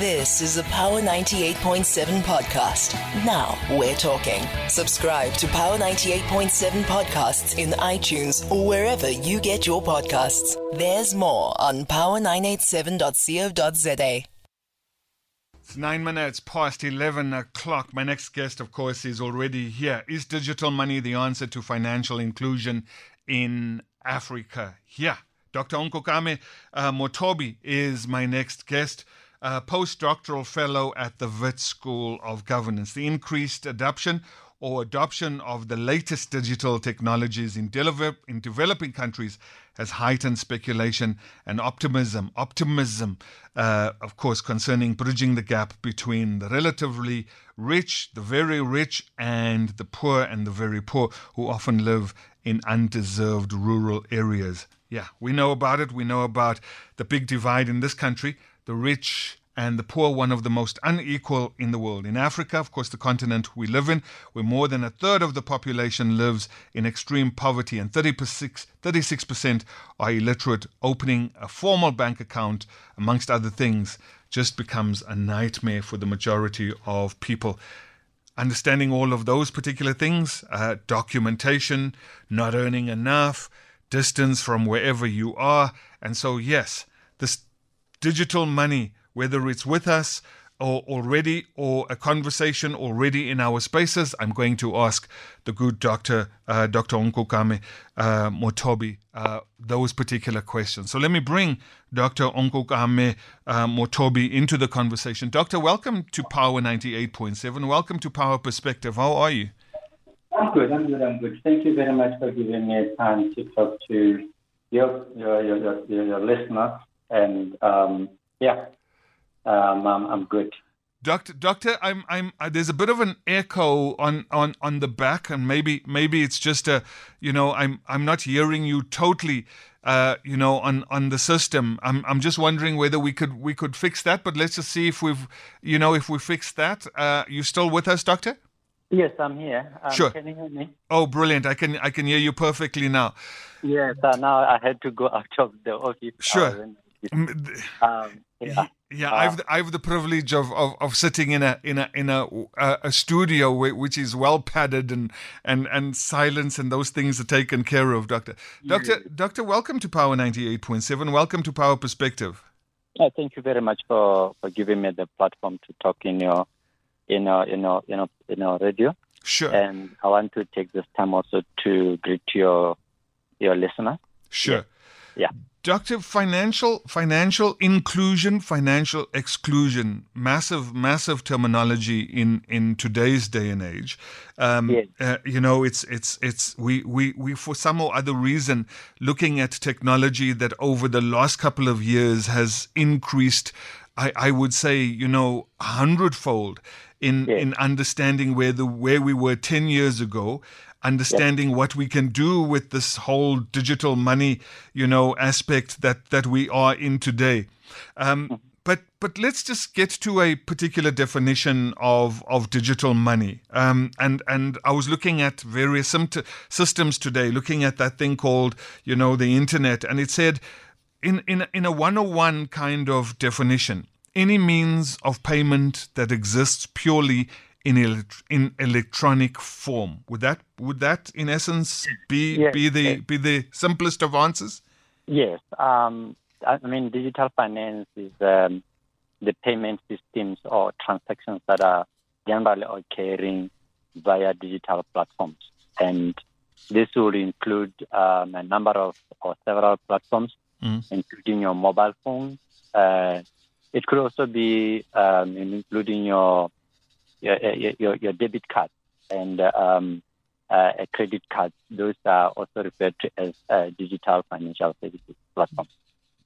This is a Power 98.7 podcast. Now we're talking. Subscribe to Power 98.7 podcasts in iTunes or wherever you get your podcasts. There's more on power987.co.za. It's nine minutes past 11 o'clock. My next guest, of course, is already here. Is digital money the answer to financial inclusion in Africa? Yeah. Dr. Nkokame uh, Mothobi is my next guest. A postdoctoral fellow at the Wits School of Governance. The increased adoption or adoption of the latest digital technologies in, deliver, in developing countries has heightened speculation and optimism. Optimism, uh, of course, concerning bridging the gap between the relatively rich, the very rich, and the poor and the very poor, who often live in undeserved rural areas. Yeah, we know about it. We know about the big divide in this country the rich and the poor one of the most unequal in the world. In Africa, of course, the continent we live in, where more than a third of the population lives in extreme poverty and 36, 36% are illiterate, opening a formal bank account, amongst other things, just becomes a nightmare for the majority of people. Understanding all of those particular things, uh, documentation, not earning enough, distance from wherever you are. And so, yes, this digital money, whether it's with us or already or a conversation already in our spaces, I'm going to ask the good doctor, uh, Dr. Nkokame uh, Mothobi, uh, those particular questions. So let me bring Dr. Nkokame uh, Mothobi into the conversation. Doctor, welcome to Power 98.7. Welcome to Power Perspective. How are you? I'm good. I'm good. I'm good. Thank you very much for giving me time to talk to your your your, your, your listeners and um, yeah, um, I'm, I'm good. Doctor, doctor, I'm, I'm. Uh, there's a bit of an echo on, on, on the back, and maybe, maybe it's just a, you know, I'm, I'm not hearing you totally, uh, you know, on, on the system. I'm, I'm just wondering whether we could, we could fix that. But let's just see if we've, you know, if we fix that. Uh, you still with us, doctor? Yes, I'm here. Um, sure. Can you hear me? Oh, brilliant! I can, I can hear you perfectly now. Yes. Uh, now I had to go out of the office. Sure. Um, yeah. Yeah, uh, I've the, I've the privilege of, of, of sitting in a in a in a a, a studio which is well padded and, and and silence and those things are taken care of, Doctor. Doctor Doctor, welcome to Power ninety eight point seven. Welcome to Power Perspective. Uh, thank you very much for, for giving me the platform to talk in your in your in your in your, in your radio. Sure. And I want to take this time also to greet your your listener. Sure. Yeah. Doctor, financial financial inclusion, financial exclusion, massive massive terminology in in today's day and age. Um, yes. uh, you know, it's it's it's we we we for some or other reason looking at technology that over the last couple of years has increased. I, I would say, you know, a hundredfold in Yes. in understanding where the where we were ten years ago, understanding what we can do with this whole digital money, you know, aspect that that we are in today. Um, but but let's just get to a particular definition of of digital money. Um, and and I was looking at various systems today, looking at that thing called you know the internet, and it said in in in a 101 kind of definition, any means of payment that exists purely in elect- in electronic form. Would that would that in essence be Yes, be the yes. be the simplest of answers? Yes. Um, I mean, digital finance is um, the payment systems or transactions that are generally occurring via digital platforms. And this will include um, a number of or several platforms, Mm. including your mobile phone. Uh, it could also be um, including your your, your, your, your debit card and um, uh, a credit card. Those are also referred to as uh, digital financial services platforms.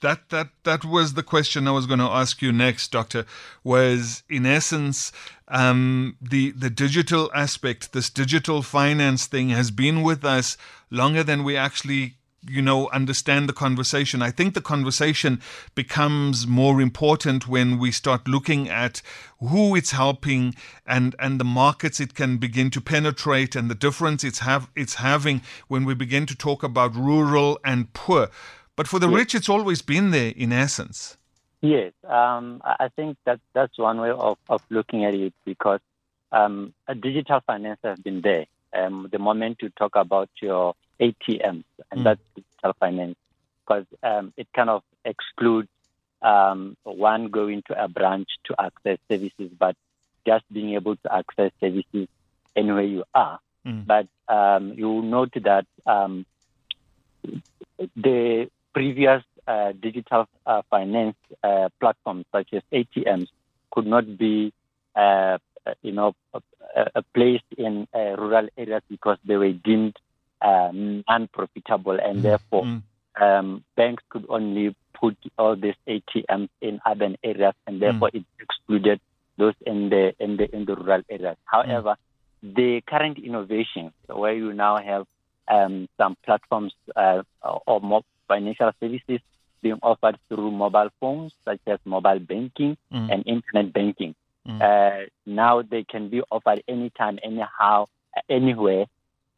That that that was the question I was going to ask you next, Doctor. Was in essence um, the the digital aspect, this digital finance thing, has been with us longer than we actually you know understand the conversation. I think the conversation becomes more important when we start looking at who it's helping and and the markets it can begin to penetrate and the difference it's have it's having when we begin to talk about rural and poor. But for the rich it's always been there in essence. Yes, um, I think that that's one way of, of looking at it because um, digital finance has been there. Um, the moment you talk about your ATMs, and mm. that's digital finance, because um, it kind of excludes um, one going to a branch to access services, but just being able to access services anywhere you are. Mm. But um, you note that the previous uh, digital uh, finance uh, platforms such as ATMs could not be, uh, you know, placed in uh, rural areas because they were deemed um, unprofitable, and mm. therefore mm. Um, banks could only put all these ATMs in urban areas, and therefore mm. it excluded those in the in the in the rural areas. However, mm. the current innovation, where you now have um, some platforms uh, or more financial services being offered through mobile phones, such as mobile banking mm. and internet banking. Mm. Uh, now they can be offered anytime, anyhow, anywhere.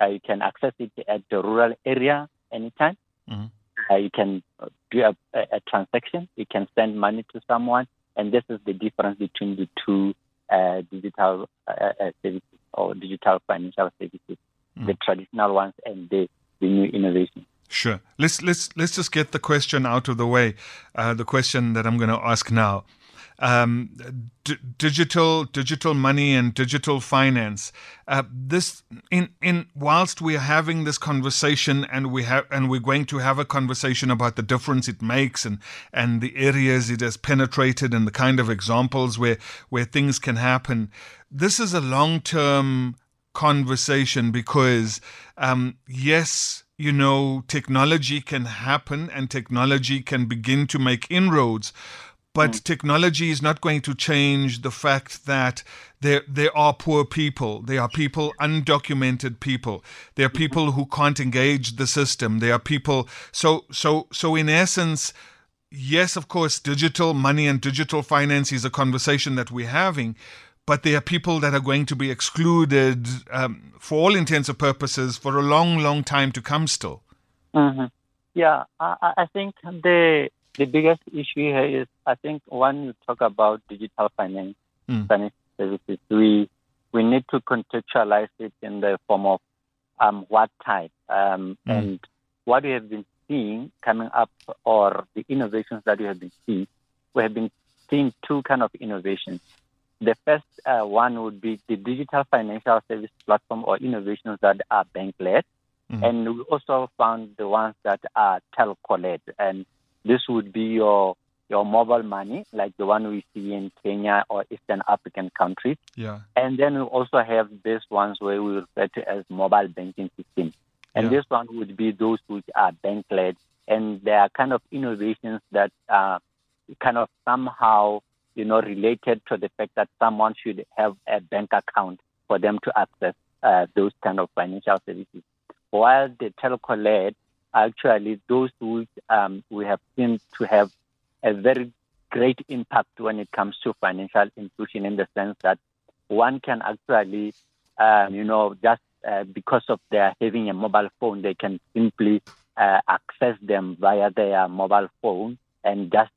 Uh, you can access it at the rural area anytime. Mm. Uh, you can do a, a, a, transaction. You can send money to someone, and this is the difference between the two uh, digital uh, uh, services or digital financial services, mm. the traditional ones and the, the new innovations. Sure. Let's let's let's just get the question out of the way. Uh, the question that I'm going to ask now. Um, d- digital digital money and digital finance. Uh, this in in whilst we're having this conversation and we have and we're going to have a conversation about the difference it makes and and the areas it has penetrated and the kind of examples where where things can happen. This is a long term conversation because um, yes you know, technology can happen and technology can begin to make inroads. But mm. technology is not going to change the fact that there there are poor people. There are people, undocumented people. There are people who can't engage the system. There are people. So so so in essence, yes, of course, digital money and digital finance is a conversation that we're having but there are people that are going to be excluded um, for all intents and purposes for a long, long time to come still. Mm-hmm. Yeah, I, I, think the the biggest issue here is I think when you talk about digital finance, mm. finance services, we we need to contextualize it in the form of um, what type um, mm. and what we have been seeing coming up or the innovations that we have been seeing. We have been seeing two kind of innovations. The first uh, one would be the digital financial service platform or innovations that are bank led. Mm-hmm. And we also found the ones that are telco led. And this would be your your mobile money, like the one we see in Kenya or Eastern African countries. Yeah. And then we also have these ones where we refer to as mobile banking systems. And yeah. this one would be those which are bank led. And they are kind of innovations that are kind of somehow you know, related to the fact that someone should have a bank account for them to access uh, those kind of financial services. While the telco led, actually, those tools um, we have seen to have a very great impact when it comes to financial inclusion in the sense that one can actually, um, you know, just uh, because of their having a mobile phone, they can simply uh, access them via their mobile phone and just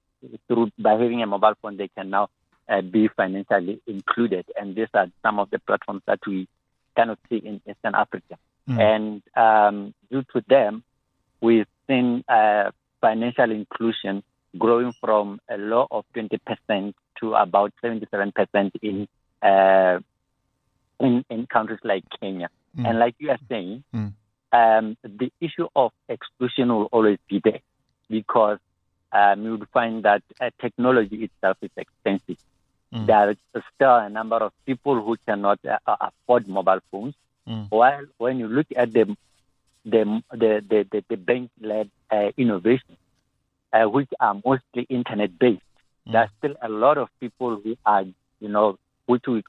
through by having a mobile phone, they can now uh, be financially included. And these are some of the platforms that we cannot see in Eastern Africa. Mm. And um, due to them, we've seen uh, financial inclusion growing from a low of 20% to about 77% in, uh, in, in countries like Kenya. Mm. And like you are saying, mm. um, the issue of exclusion will always be there because um, you would find that uh, technology itself is expensive. Mm. There are still a number of people who cannot uh, afford mobile phones. Mm. While when you look at the the the the, the, the bank-led uh, innovations, uh, which are mostly internet-based, mm. there are still a lot of people who are, you know, which we,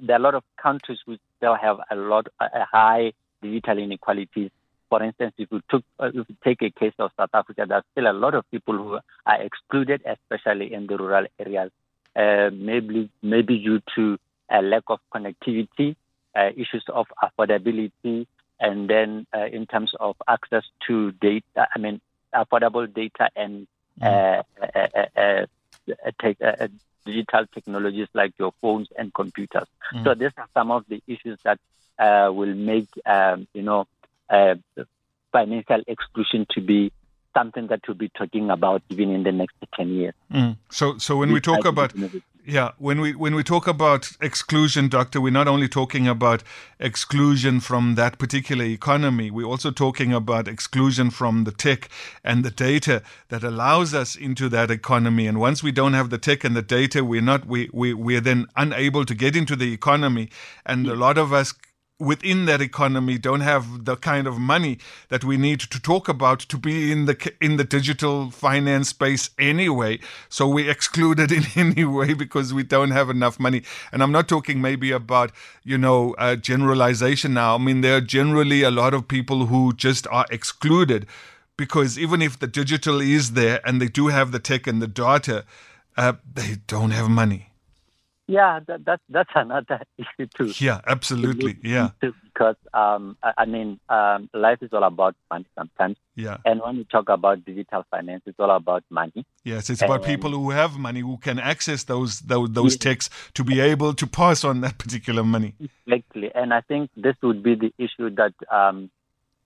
there are a lot of countries which still have a lot a high digital inequalities. For instance, if you took uh, if you take a case of South Africa, there's still a lot of people who are excluded, especially in the rural areas, uh, maybe maybe due to a lack of connectivity, uh, issues of affordability, and then uh, in terms of access to data, I mean affordable data and mm. Uh, uh, uh, uh, digital technologies like your phones and computers. Mm. So these are some of the issues that uh, will make um, you know uh, financial exclusion to be something that we'll be talking about even in the next 10 years. Mm. So, so when we talk about yeah, when we when we talk about exclusion, doctor, we're not only talking about exclusion from that particular economy. We're also talking about exclusion from the tech and the data that allows us into that economy. And once we don't have the tech and the data, we're not we we we're then unable to get into the economy. And a lot of us within that economy don't have the kind of money that we need to talk about to be in the in the digital finance space anyway. So we're excluded in any way because we don't have enough money. And i'm not talking maybe about you know uh, generalization now. I mean there are generally a lot of people who just are excluded because even if the digital is there and they do have the tech and the data uh, they don't have money yeah, that, that that's another issue too. Yeah, absolutely. Yeah, because um, I, I mean, um, life is all about money sometimes. Yeah, and when we talk about digital finance, it's all about money. Yes, it's and, about people who have money who can access those those, those techs to be able to pass on that particular money. Exactly, and I think this would be the issue that um,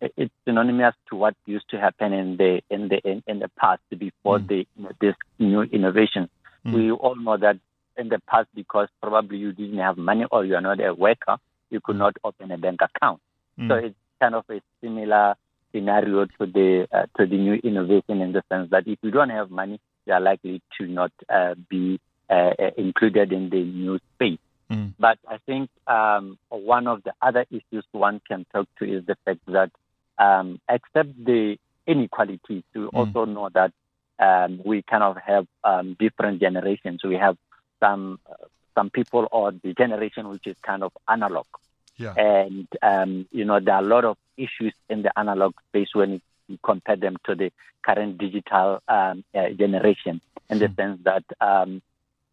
it's synonymous to what used to happen in the in the in, in the past before mm. the you know, this new innovation. Mm. We all know that in the past because probably you didn't have money or you are not a worker, you could not open a bank account. Mm. So it's kind of a similar scenario to the uh, to the new innovation in the sense that if you don't have money, you are likely to not uh, be uh, uh included in the new space. Mm. But I think um, one of the other issues one can talk to is the fact that um, except the inequalities, we mm. also know that um, we kind of have um, different generations. We have some uh, some people or the generation which is kind of analog. Yeah. And um, you know there are a lot of issues in the analog space when you compare them to the current digital um, uh, generation, in the hmm. sense that um,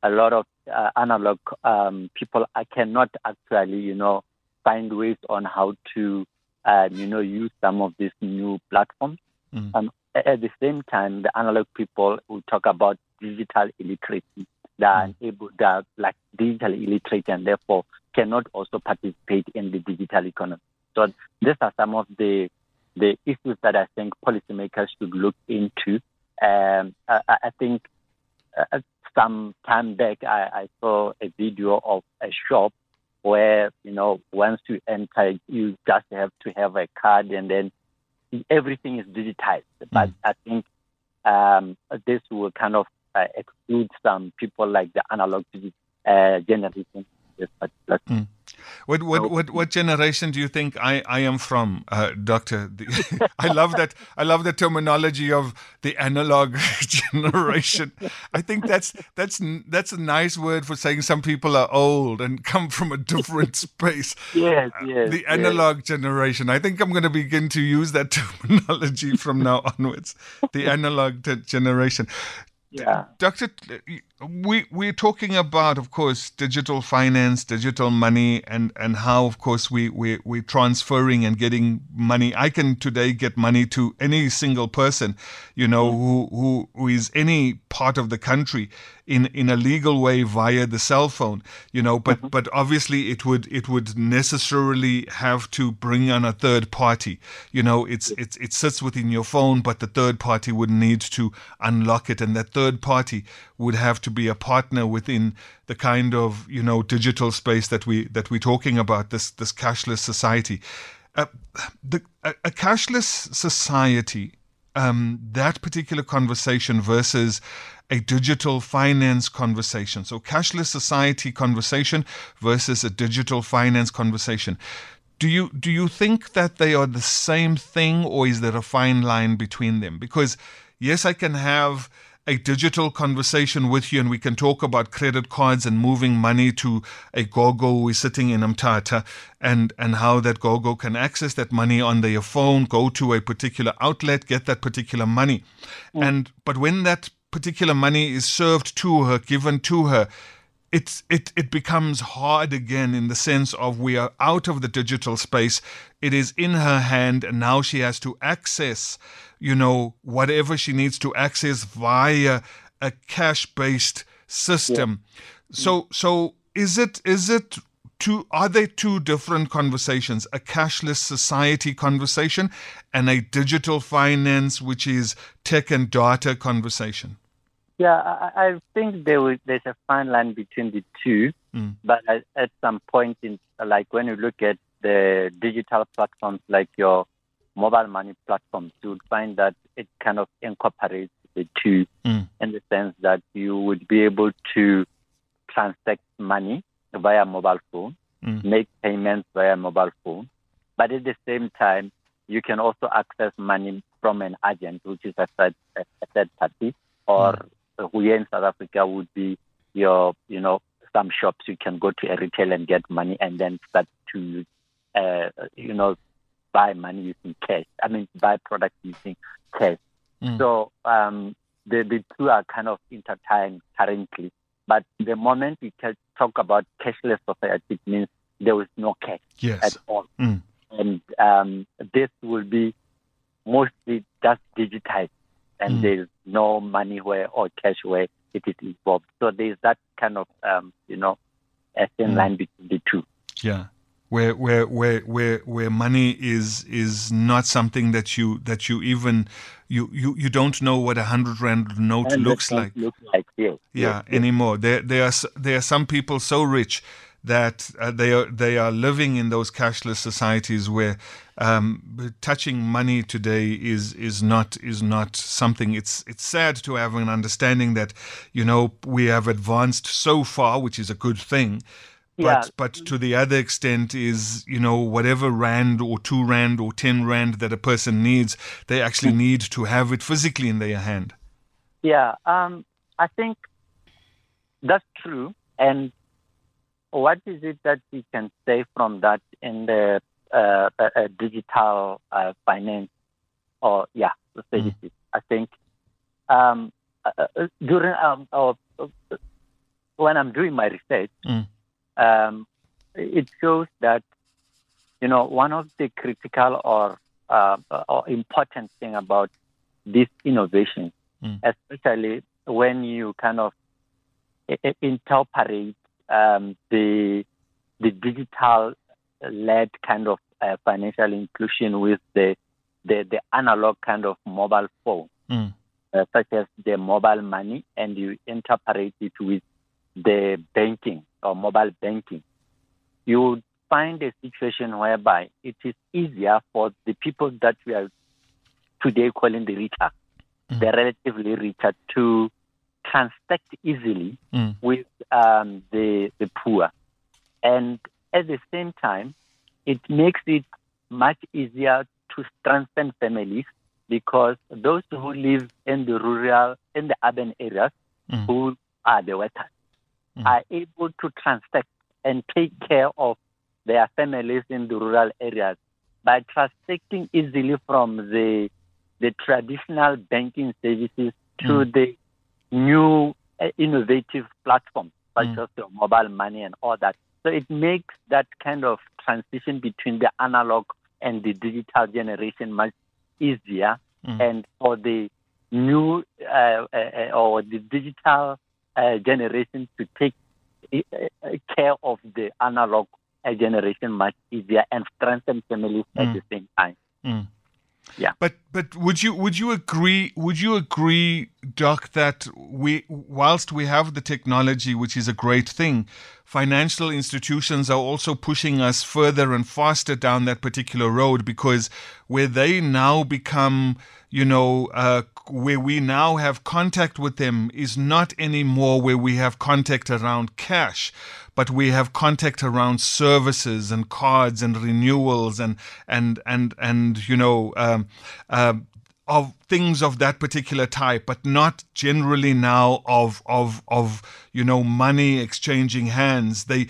a lot of uh, analog um, people I cannot actually you know find ways on how to um, you know use some of these new platforms. Mm. Um, at the same time, the analog people will talk about digital illiteracy that are mm. able that like digitally illiterate and therefore cannot also participate in the digital economy. So these are some of the the issues that I think policymakers should look into. Um, I, I, think uh, some time back I, I, saw a video of a shop where you know once you enter you just have to have a card and then everything is digitized. Mm. But I think um, this will kind of uh, exclude some people like the analog uh, generation. Mm. What, what what what generation do you think I, I am from, uh, Doctor? I love that I love the terminology of the analog generation. I think that's that's that's a nice word for saying some people are old and come from a different space. yes, uh, yes. the analog yes. generation. I think I'm going to begin to use that terminology from now onwards. The analog generation. Yeah. Doctor, we we're talking about, of course, digital finance, digital money, and and how, of course, we we we're transferring and getting money. I can today get money to any single person, you know, mm. who who who is any part of the country in in a legal way via the cell phone, you know. But mm-hmm. but obviously, it would it would necessarily have to bring on a third party. You know, it's it's it sits within your phone, but the third party would need to unlock it, and that third party would have to be a partner within the kind of you know digital space that we that we're talking about this this cashless society. Uh, the, a, a, cashless society, um, that particular conversation versus a digital finance conversation. So, cashless society conversation versus a digital finance conversation. Do you do you think that they are the same thing, or is there a fine line between them? Because yes, I can have a digital conversation with you and we can talk about credit cards and moving money to a gogo who is sitting in Mthatha and, and how that gogo can access that money on their phone, go to a particular outlet, get that particular money. Mm. And but when that particular money is served to her, given to her, it's it it becomes hard again in the sense of we are out of the digital space. It is in her hand and now she has to access you know, whatever she needs to access via a, cash based system. So so is it is it two are they two different conversations a cashless society conversation and a digital finance which is tech and data conversation yeah i, I think there was, there's a fine line between the two Mm. but at, at some point in like when you look at the digital platforms like your mobile money platforms you would find that it kind of incorporates the two Mm. in the sense that you would be able to transact money via mobile phone, Mm. make payments via mobile phone, but at the same time, you can also access money from an agent, which is a third, a third party, or who here in South Africa would be your, you know, some shops you can go to a retail and get money and then start to, uh, you know, buy money using cash. I mean, buy products using cash. Mm. So um, the, the two are kind of intertwined currently. But the moment we talk about cashless society, it means there is no cash yes at all. Mm. And um, this will be mostly just digitized, and Mm. there's no money where or cash where it is involved. So there's that kind of, um, you know, a thin Mm. line between the two. yeah where where where where where money is is not something that you that you even you you, you don't know what a hundred rand note And looks like Looks like yes, yeah yes. anymore there there are there are some people so rich that uh, they are they are living in those cashless societies where um, touching money today is is not is not something it's it's sad to have an understanding that you know we have advanced so far which is a good thing but Yeah. but to the other extent is you know whatever rand or two rand or ten rand that a person needs they actually need to have it physically in their hand Yeah, um, I think that's true. And what is it that we can say from that in the uh, uh, digital uh, finance or yeah services? I think um, uh, uh, during um, or, uh, when I'm doing my research, Mm. um, it shows that you know one of the critical or uh, or important thing about this innovation especially when you kind of i- i- interpret um, the the digital led kind of uh, financial inclusion with the, the the analog kind of mobile phone, Mm. uh, such as the mobile money, and you interpret it with the banking or mobile banking. You would find a situation whereby it is easier for the people that we are today calling the richer the relatively richer to transact easily Mm. with um, the the poor, and at the same time, it makes it much easier to strengthen families because those who live in the rural, in the urban areas, Mm. who are the workers, Mm. are able to transact and take care of their families in the rural areas by transacting easily from the the traditional banking services to Mm. the new uh, innovative platforms such Mm. as your mobile money and all that. So it makes that kind of transition between the analog and the digital generation much easier, Mm. and for the new uh, uh, uh, or the digital uh, generation to take uh, care of the analog generation much easier and strengthen families at Mm. the same time. Yeah. But but would you would you agree would you agree, Doc, that we whilst we have the technology, which is a great thing, financial institutions are also pushing us further and faster down that particular road because where they now become, you know, uh, where we now have contact with them is not anymore where we have contact around cash, but we have contact around services and cards and renewals and and and and you know um, um, of things of that particular type, but not generally now of of of you know money exchanging hands. They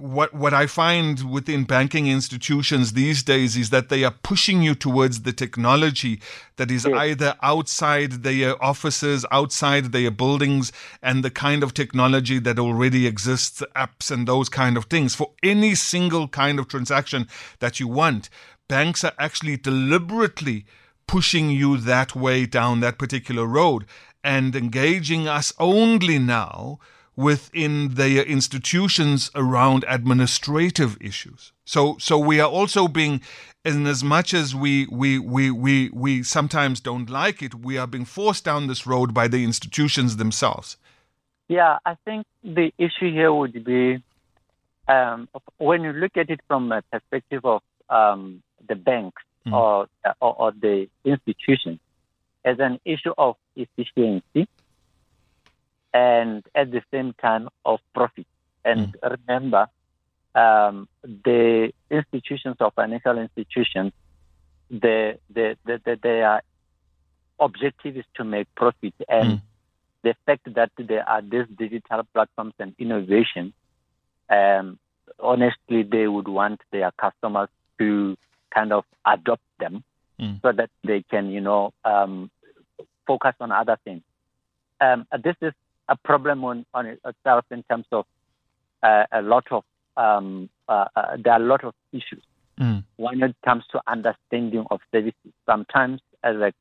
what what I find within banking institutions these days is that they are pushing you towards the technology that is either outside their offices, outside their buildings, and the kind of technology that already exists, apps and those kind of things. For any single kind of transaction that you want, banks are actually deliberately pushing you that way down that particular road. and engaging us only now within their institutions around administrative issues. So, so we are also being, in as much as we, we, we, we, we sometimes don't like it, we are being forced down this road by the institutions themselves. Yeah, I think the issue here would be um, when you look at it from a perspective of um, the banks mm. or, or, or the institutions as an issue of efficiency and at the same time of profit. And mm. remember, um, the institutions or financial institutions, the, the, the, the, their objective is to make profit. And mm. the fact that there are these digital platforms and innovation, um, honestly, they would want their customers to kind of adopt them mm. so that they can, you know, um, focus on other things. Um, this is a problem on, on itself in terms of uh, a lot of um, uh, uh, there are a lot of issues mm. when it comes to understanding of services. Sometimes, as a,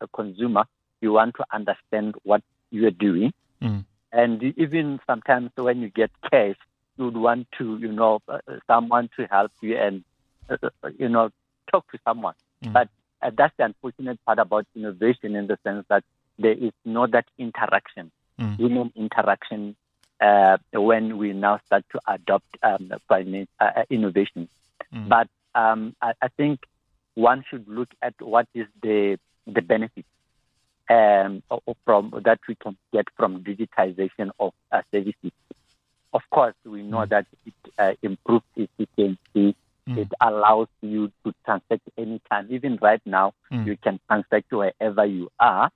a consumer, you want to understand what you are doing, mm. and even sometimes when you get cash, you would want to, you know, uh, someone to help you and, uh, uh, you know, talk to someone. Mm. But that's the unfortunate part about innovation in the sense that there is no that interaction mm. human interaction uh, when we now start to adopt um, finance, uh, uh, innovation. Mm. But um, I, I, think one should look at what is the the benefit um, from that we can get from digitization of uh, services. Of course, we know mm. that it uh, improves efficiency. Mm. It allows you to transact anytime. Even right now, mm. you can transact wherever you are.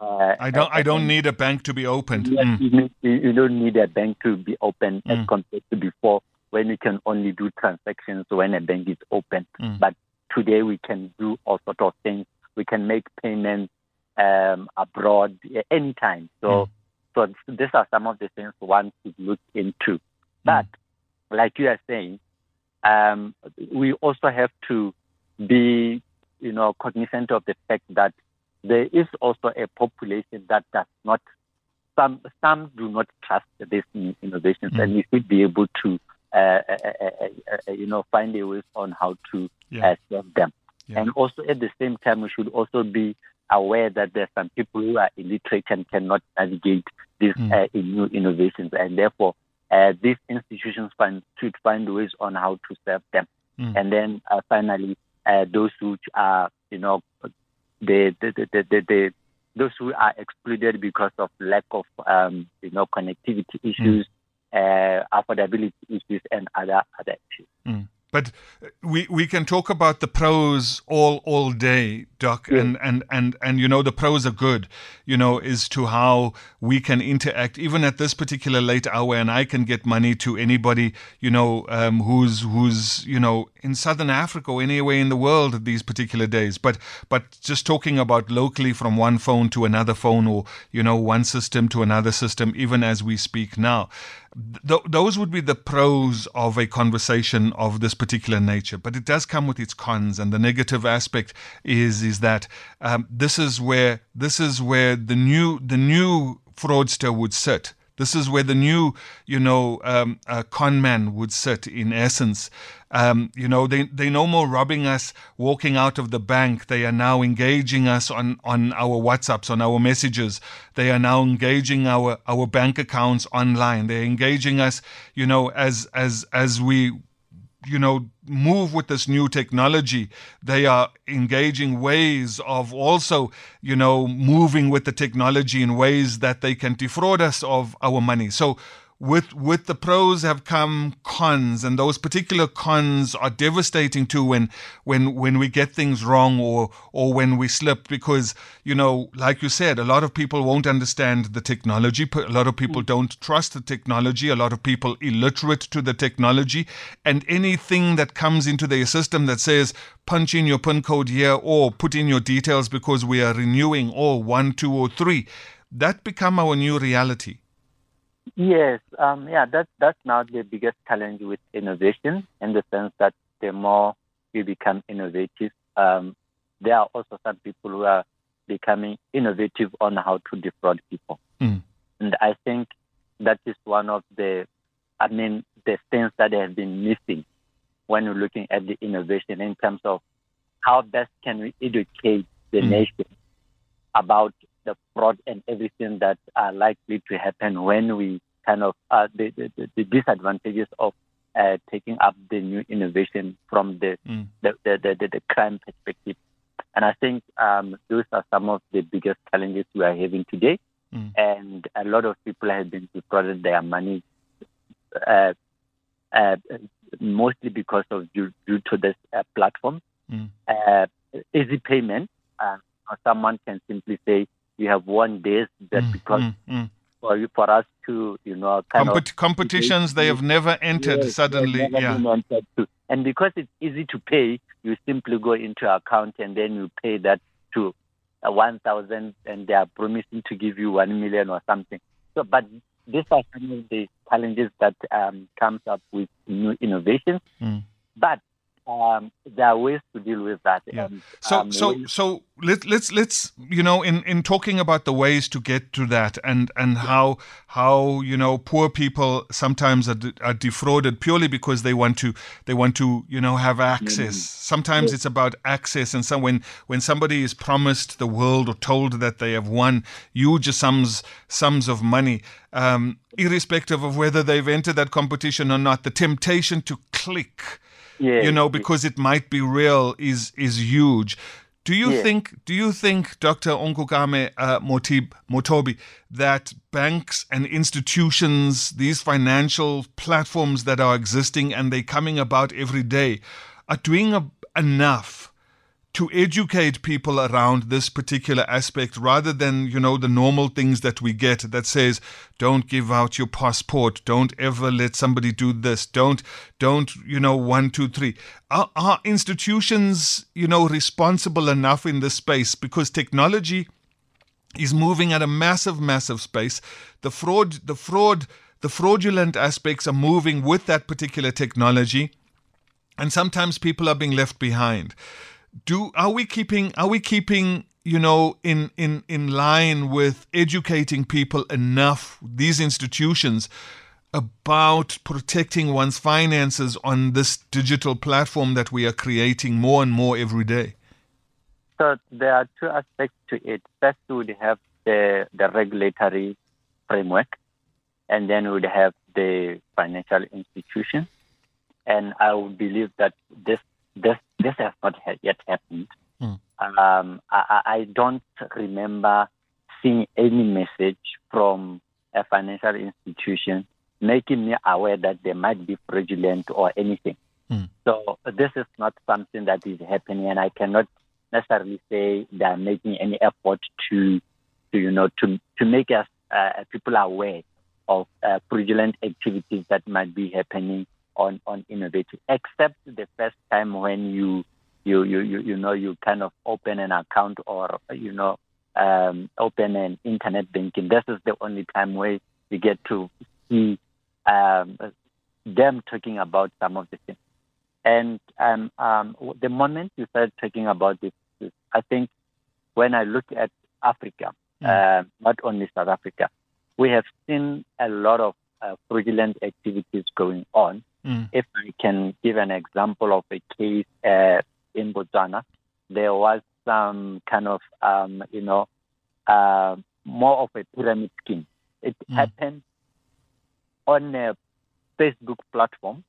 Mm. Uh, I don't. I don't need a bank to be opened. Yes, mm. you, you, don't need a bank to be open mm. as compared to before, when you can only do transactions when a bank is open. Mm. But today we can do all sorts of things. We can make payments um, abroad anytime. So, mm. so these are some of the things one should look into. But like you are saying, um, we also have to be, you know, cognizant of the fact that there is also a population that does not, some, some do not trust these innovations, mm. and we should be able to, uh, uh, uh, uh, you know, find a way on how to yeah. serve them. Yeah. And also at the same time, we should also be aware that there are some people who are illiterate and cannot navigate these mm. new innovations, and therefore uh, these institutions find, should find ways on how to serve them. Mm. And then uh, finally, uh, those who are, you know, the, the, the, the, the, those who are excluded because of lack of, um, you know, connectivity issues, mm. affordability issues, and other other issues. Mm. But we, we can talk about the pros all all day, Doc, yeah. and, and, and, and you know the pros are good, you know, as to how we can interact even at this particular late hour, and I can get money to anybody, you know, um, who's who's you know in Southern Africa or anywhere in the world at these particular days. But but just talking about locally from one phone to another phone, or you know one system to another system, even as we speak now th- those would be the pros of a conversation of this particular nature. But it does come with its cons, and the negative aspect is is that um, this is where this is where the new the new fraudster would sit this is where the new, you know, um, uh, con man would sit in essence. Um, you know, they, they no more robbing us walking out of the bank. They are now engaging us on, on our WhatsApps, on our messages. They are now engaging our, our bank accounts online. They're engaging us, you know, as, as, as we you know, move with this new technology. They are engaging ways of also, you know, moving with the technology in ways that they can defraud us of our money. So with with the pros have come cons and those particular cons are devastating too when when when we get things wrong or or when we slip because you know like you said a lot of people won't understand the technology a lot of people hmm. don't trust the technology a lot of people illiterate to the technology and anything that comes into their system that says punch in your pin code here or put in your details because we are renewing or one two or three that become our new reality Yes, um, yeah, that's that's now the biggest challenge with innovation in the sense that the more you become innovative, um, there are also some people who are becoming innovative on how to defraud people. Mm. And I think that is one of the, I mean, the things that have been missing when we're looking at the innovation in terms of how best can we educate the Mm. nation about the fraud and everything that are likely to happen when we kind of uh, the, the, the disadvantages of uh, taking up the new innovation from the Mm. the, the, the, the, crime perspective. And I think um, those are some of the biggest challenges we are having today. Mm. And a lot of people have been defrauded their money, uh, uh, mostly because of due, due to this uh, platform. Mm. Uh, easy payment. Uh, someone can simply say, "You have won this," that Mm, because mm, mm. for for us to, you know, kind of Compet- competitions they have never entered Yes, suddenly. never Yeah. entered. And because it's easy to pay, you simply go into account and then you pay that to uh, 1,000 and they are promising to give you 1 million or something. So, but these are some of the challenges that um, comes up with new innovations. Mm. But um, there are ways to deal with that. Yeah. And, So um, so so let let's let's you know in in talking about the ways to get to that and and how how you know poor people sometimes are, de- are defrauded purely because they want to they want to you know have access. Sometimes it's about access and so when when somebody is promised the world or told that they have won huge sums sums of money um, irrespective of whether they've entered that competition or not the temptation to click Yes, you know because it might be real is is huge do you Yeah. think do you think dr Onkokame uh, Motib, Mothobi that banks and institutions these financial platforms that are existing and they coming about every day are doing a, enough to educate people around this particular aspect rather than you know the normal things that we get that says don't give out your passport don't ever let somebody do this don't don't you know one two three are, are institutions you know responsible enough in this space because technology is moving at a massive, massive space. The fraud, the fraud, the fraudulent aspects are moving with that particular technology, and sometimes people are being left behind. Do are we keeping are we keeping you know in in in line with educating people enough these institutions about protecting one's finances on this digital platform that we are creating more and more every day? So there are two aspects to it. First, we would have the, the regulatory framework, and then we would have the financial institution. And I would believe that this this this has not ha- yet happened. Mm. Um, I, I don't remember seeing any message from a financial institution making me aware that they might be fraudulent or anything. Mm. So this is not something that is happening, and I cannot necessarily say they are making any effort to, to you know, to to make us uh, people aware of uh, fraudulent activities that might be happening on on innovative. Except the first time when you you you you, you know you kind of open an account or you know um, open an internet banking. This is the only time where you get to see um, them talking about some of the things. And um, um, the moment you start talking about this, this, I think when I look at Africa, uh, not only South Africa, we have seen a lot of uh, fraudulent activities going on. Mm. If I can give an example of a case uh, in Botswana, there was some kind of, um, you know, uh, more of a pyramid scheme. It Mm. happened on a Facebook platform.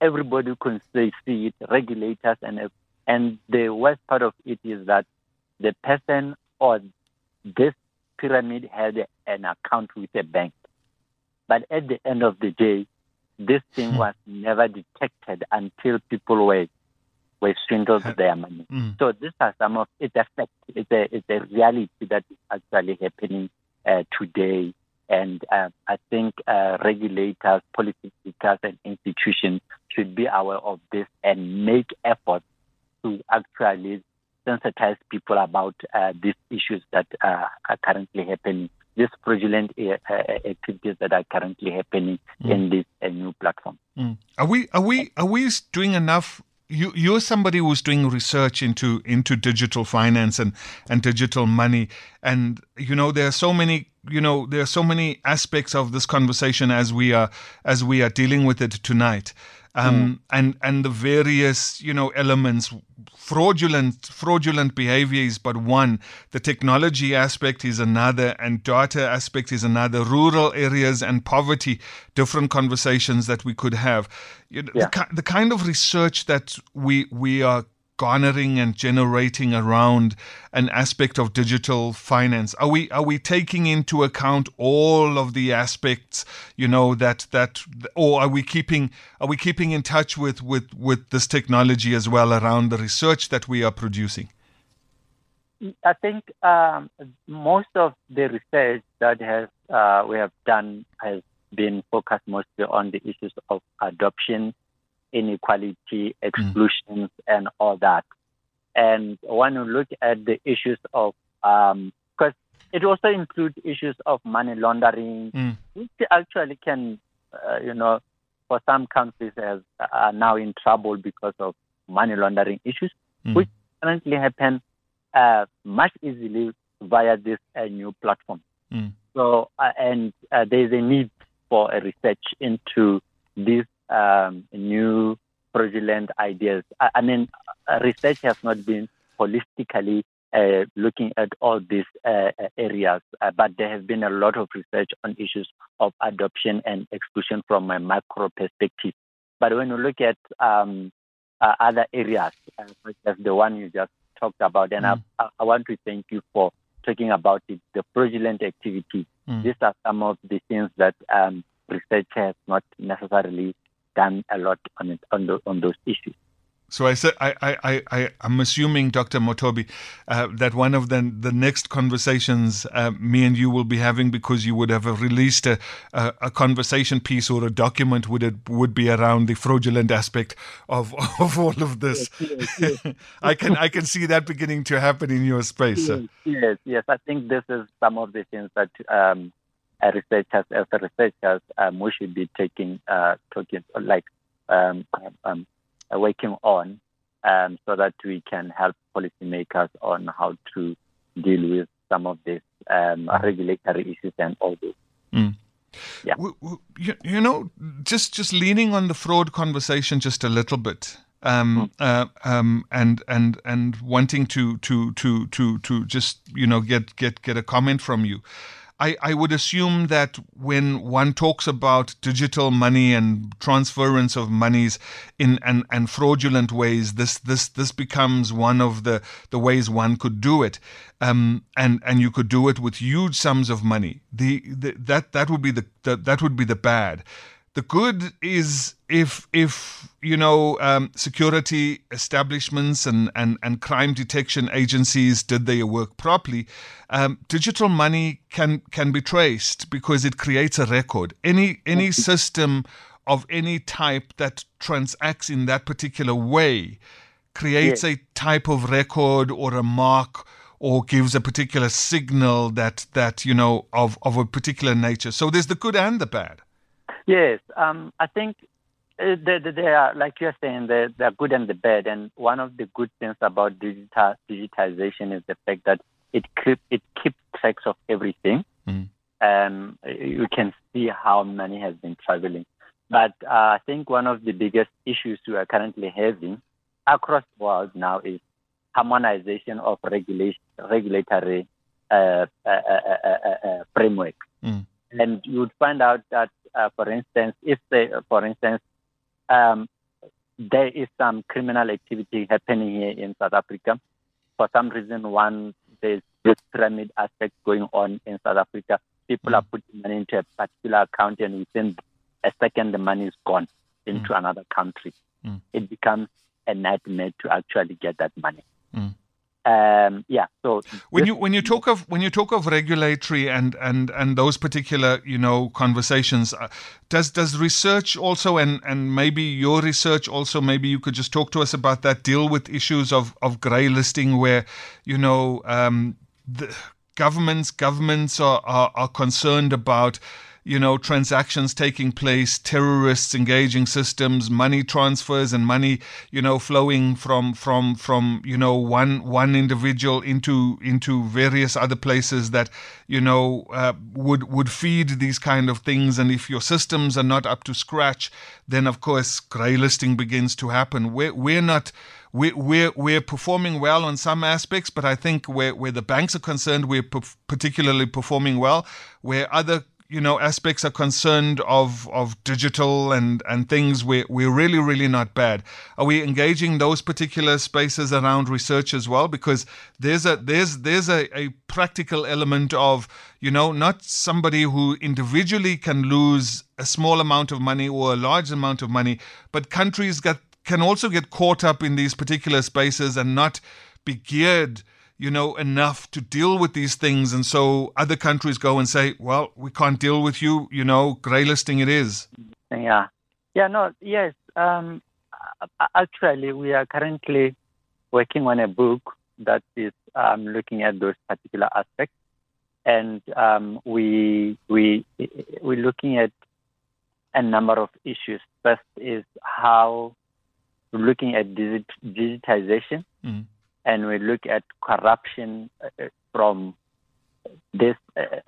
Everybody can see, see it, regulators, and and the worst part of it is that the person or this pyramid had an account with a bank, but at the end of the day, this thing was never detected until people were were swindled their money. Mm. So these are some of it's a fact. It's a it's a reality that is actually happening uh, today. And uh, I think uh, regulators, policymakers, and institutions should be aware of this and make efforts to actually sensitize people about uh, these issues that uh, are currently happening, these fraudulent uh, uh, activities that are currently happening in this uh, new platform. Mm. Are we are we are we doing enough you you're somebody who's doing research into into digital finance and and digital money and you know there are so many you know there are so many aspects of this conversation as we are as we are dealing with it tonight um, mm. and and the various you know elements fraudulent fraudulent behavior is but one the technology aspect is another and data aspect is another rural areas and poverty different conversations that we could have you know, yeah. the, the kind of research that we we are garnering and generating around an aspect of digital finance? Are we are we taking into account all of the aspects, you know, that that or are we keeping are we keeping in touch with with with this technology as well around the research that we are producing? I think um, most of the research that has uh, we have done has been focused mostly on the issues of adoption inequality, mm. exclusions, mm. and all that. And when you look at the issues of, because um, it also includes issues of money laundering, mm. which actually can, uh, you know, for some countries has, are now in trouble because of money laundering issues, mm. which currently happen uh, much easily via this uh, new platform. Mm. So, uh, and uh, there's a need for a research into these um, new fraudulent ideas. I, I mean, uh, research has not been holistically uh, looking at all these uh, areas, uh, but there has been a lot of research on issues of adoption and exclusion from a macro perspective. But when you look at um, uh, other areas, uh, such as the one you just talked about, and mm. I, I, want to thank you for talking about it, the fraudulent activity. Mm. These are some of the things that um, research has not necessarily done a lot on it, on, the, on those issues. So I said, I, I, I, I'm assuming, Dr. Mothobi, uh, that one of the the next conversations uh, me and you will be having, because you would have released a, a, a, conversation piece or a document, would it would be around the fraudulent aspect of of all of this. Yes, yes, yes. I can I can see that beginning to happen in your space. Yes, yes, yes. I think this is some of the things that um, researchers, as researchers, um, we should be taking, uh, talking, like, um, um, uh, working on, um, so that we can help policymakers on how to deal with some of these um, regulatory issues and all this. Mm. Yeah. You, you, know, just just leaning on the fraud conversation just a little bit. Um, mm. uh, um, and and and wanting to to to to to just you know get get get a comment from you. I, I would assume that when one talks about digital money and transference of monies in and, and fraudulent ways, this this this becomes one of the, the ways one could do it. Um, and and you could do it with huge sums of money. The, the that that would be the, the that would be the bad. The good is if if you know um, security establishments and, and, and crime detection agencies did their work properly, um, digital money can can be traced because it creates a record. Any any system of any type that transacts in that particular way creates yes. a type of record or a mark or gives a particular signal that that you know of of a particular nature. So there's the good and the bad. Yes, um, I think they, they, are, like you're saying, they're, they're good and the bad. And one of the good things about digital digitization is the fact that it keep, it keeps tracks of everything. Mm. Um, you can see how money has been traveling. But uh, I think one of the biggest issues we are currently having across the world now is harmonization of regulation, regulatory uh, uh, uh, framework. Mm. And you would find out that uh, for instance, if they, for instance, um, there is some criminal activity happening here in South Africa, for some reason, one there's this pyramid aspect going on in South Africa. People mm. are putting money into a particular account, and within a second, the money is gone into mm. another country. Mm. It becomes a nightmare to actually get that money. Mm. Um, yeah. So when you when you talk of when you talk of regulatory and and and those particular you know conversations, uh, does does research also and and maybe your research also maybe you could just talk to us about that deal with issues of of grey listing where you know um, the governments governments are, are, are concerned about you know, transactions taking place, terrorists engaging systems, money transfers and money, you know, flowing from from from you know one one individual into into various other places that you know uh, would would feed these kind of things. And if your systems are not up to scratch, then of course grey listing begins to happen. We're we're not we, we're we're performing well on some aspects, but I think where where the banks are concerned, we're particularly performing well. Where other you know aspects are concerned of of digital and and things we're we're really really not bad. Are we engaging those particular spaces around research as well? Because there's a there's there's a, a practical element of you know not somebody who individually can lose a small amount of money or a large amount of money but countries get can also get caught up in these particular spaces and not be geared you know, enough to deal with these things. And so other countries go and say, well, we can't deal with you, you know, grey listing it is. Yeah. Yeah, no, yes. Um, actually, we are currently working on a book that is um, looking at those particular aspects. And um, we, we, we're looking at a number of issues. First is how we're looking at digitization. Mm and we look at corruption uh, from this. Uh,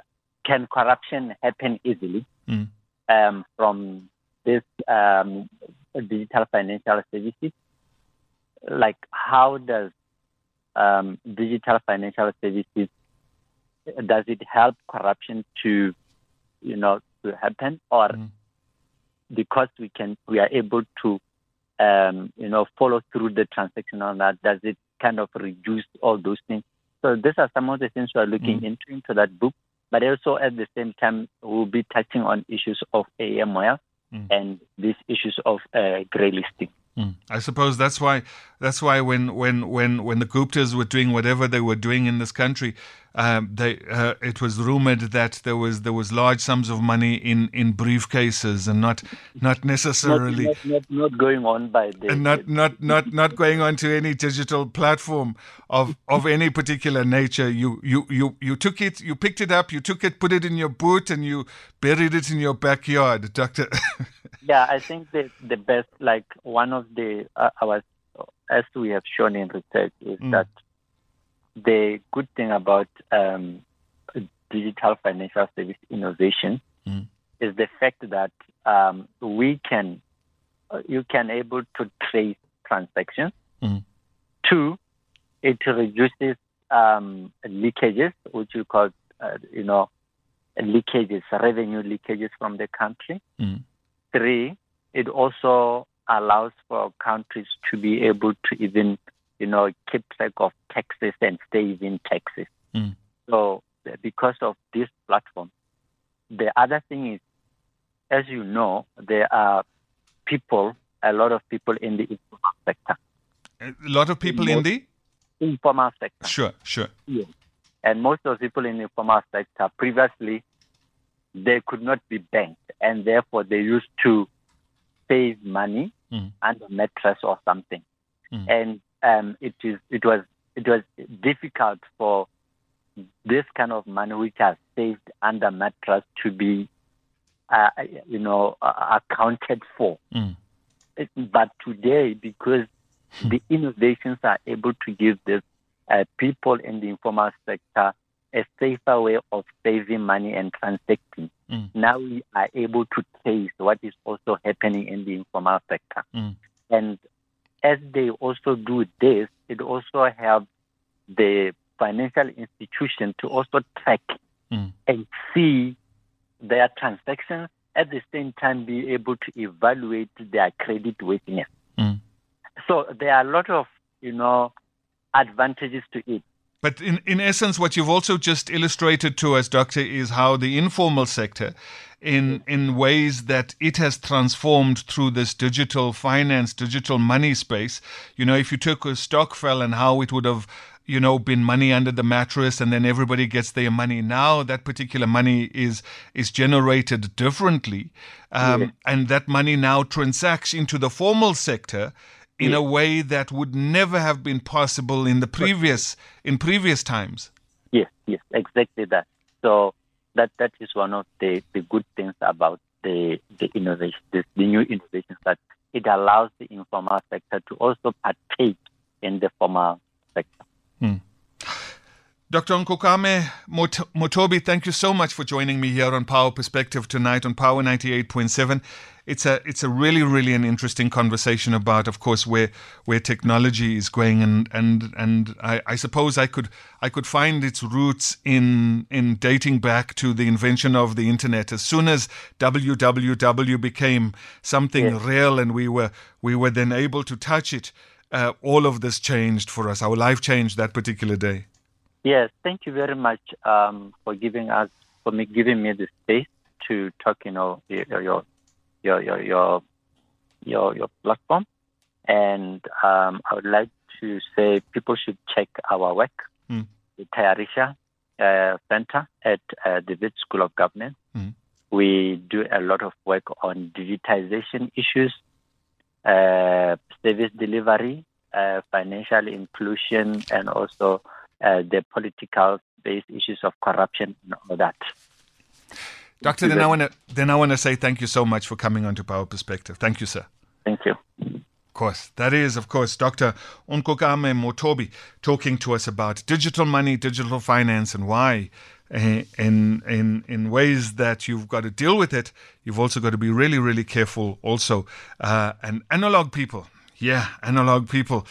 can corruption happen easily mm. um, from this um, digital financial services? Like, how does um, digital financial services does it help corruption to, you know, to happen, or mm. because we can we are able to, um, you know, follow through the transaction on that, does it kind of reduce all those things. So these are some of the things we are looking mm. into into that book. But also at the same time, we'll be touching on issues of AML mm. and these issues of uh, grey listing. Mm. I suppose that's why that's why when when when when the Guptas were doing whatever they were doing in this country, um, they uh, it was rumored that there was there was large sums of money in, in briefcases and not not necessarily not, not, not, not going on by the and not not not not going on to any digital platform of of any particular nature. You you you you took it, you picked it up, you took it, put it in your boot, and you buried it in your backyard, Doctor. yeah, I think the the best, like one of the uh, our, as we have shown in research, is mm. that the good thing about um, digital financial service innovation mm. is the fact that um, we can uh, you can able to trace transactions. Mm. Two, it reduces um, leakages, which you call uh, you know leakages, revenue leakages from the country. Mm. Three, it also allows for countries to be able to even, you know, keep track of taxes and save in taxes. Mm. So because of this platform, the other thing is, as you know, there are people, a lot of people in the informal sector. A lot of people in, in the informal sector. Sure, sure. Yes. And most of the people in the informal sector previously they could not be banked, and therefore they used to save money mm. under mattress or something. Mm. And um, it is it was it was difficult for this kind of money which are saved under mattress to be uh, you know uh, accounted for. Mm. But today, because the innovations are able to give this uh, people in the informal sector a safer way of saving money and transacting. Mm. Now we are able to taste what is also happening in the informal sector. Mm. And as they also do this, it also helps the financial institution to also track mm. and see their transactions at the same time be able to evaluate their credit worthiness. Mm. So there are a lot of, you know, advantages to it. But in, in essence, what you've also just illustrated to us, Doctor, is how the informal sector, in, in ways that it has transformed through this digital finance, digital money space. You know, if you took a Stokvel and how it would have you know, been money under the mattress and then everybody gets their money. Now that particular money is is generated differently. Um, yeah. And that money now transacts into the formal sector in a way that would never have been possible in the previous in previous times. Yes, yes, exactly that. So that that is one of the, the good things about the the innovation, the, the new innovations that it allows the informal sector to also partake in the formal sector. Hmm. Dr. Onkokame Mothobi, thank you so much for joining me here on Power Perspective tonight on Power 98.7. It's a it's a really really an interesting conversation about, of course, where where technology is going, and and and I, I suppose I could I could find its roots in in dating back to the invention of the internet. As soon as www became something yes. real, and we were we were then able to touch it, uh, all of this changed for us. Our life changed that particular day. Yes, thank you very much um, for giving us for me giving me the space to talk. You know your your your your your your, your platform, and um, I would like to say people should check our work, mm. the Tayarisha uh, Center at uh, the Wits School of Government. Mm. We do a lot of work on digitization issues, uh, service delivery, uh, financial inclusion, and also uh, the political based issues of corruption and all that. Doctor, then I want to then I want to say thank you so much for coming on to Power Perspective. Thank you, sir. Thank you. Of course, that is, of course, Dr. Onkokame Mothobi talking to us about digital money, digital finance, and why, uh, in in in ways that you've got to deal with it. You've also got to be really, really careful. Also, uh, and analog people, yeah, analog people.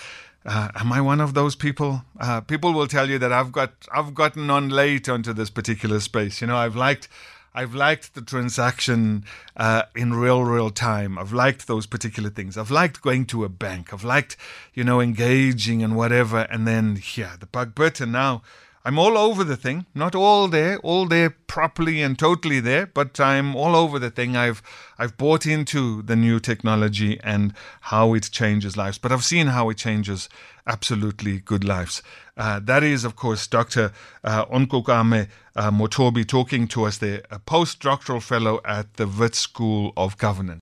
Uh, am I one of those people? Uh, people will tell you that I've got I've gotten on late onto this particular space. You know, I've liked I've liked the transaction uh, in real real time. I've liked those particular things. I've liked going to a bank. I've liked you know engaging and whatever. And then yeah, the bug and now I'm all over the thing. Not all there, all there properly and totally there, but I'm all over the thing. I've I've bought into the new technology and how it changes lives. But I've seen how it changes absolutely good lives. Uh, that is, of course, Dr. Uh, Onkokame uh, Mothobi talking to us there, a postdoctoral fellow at the Wits School of Governance.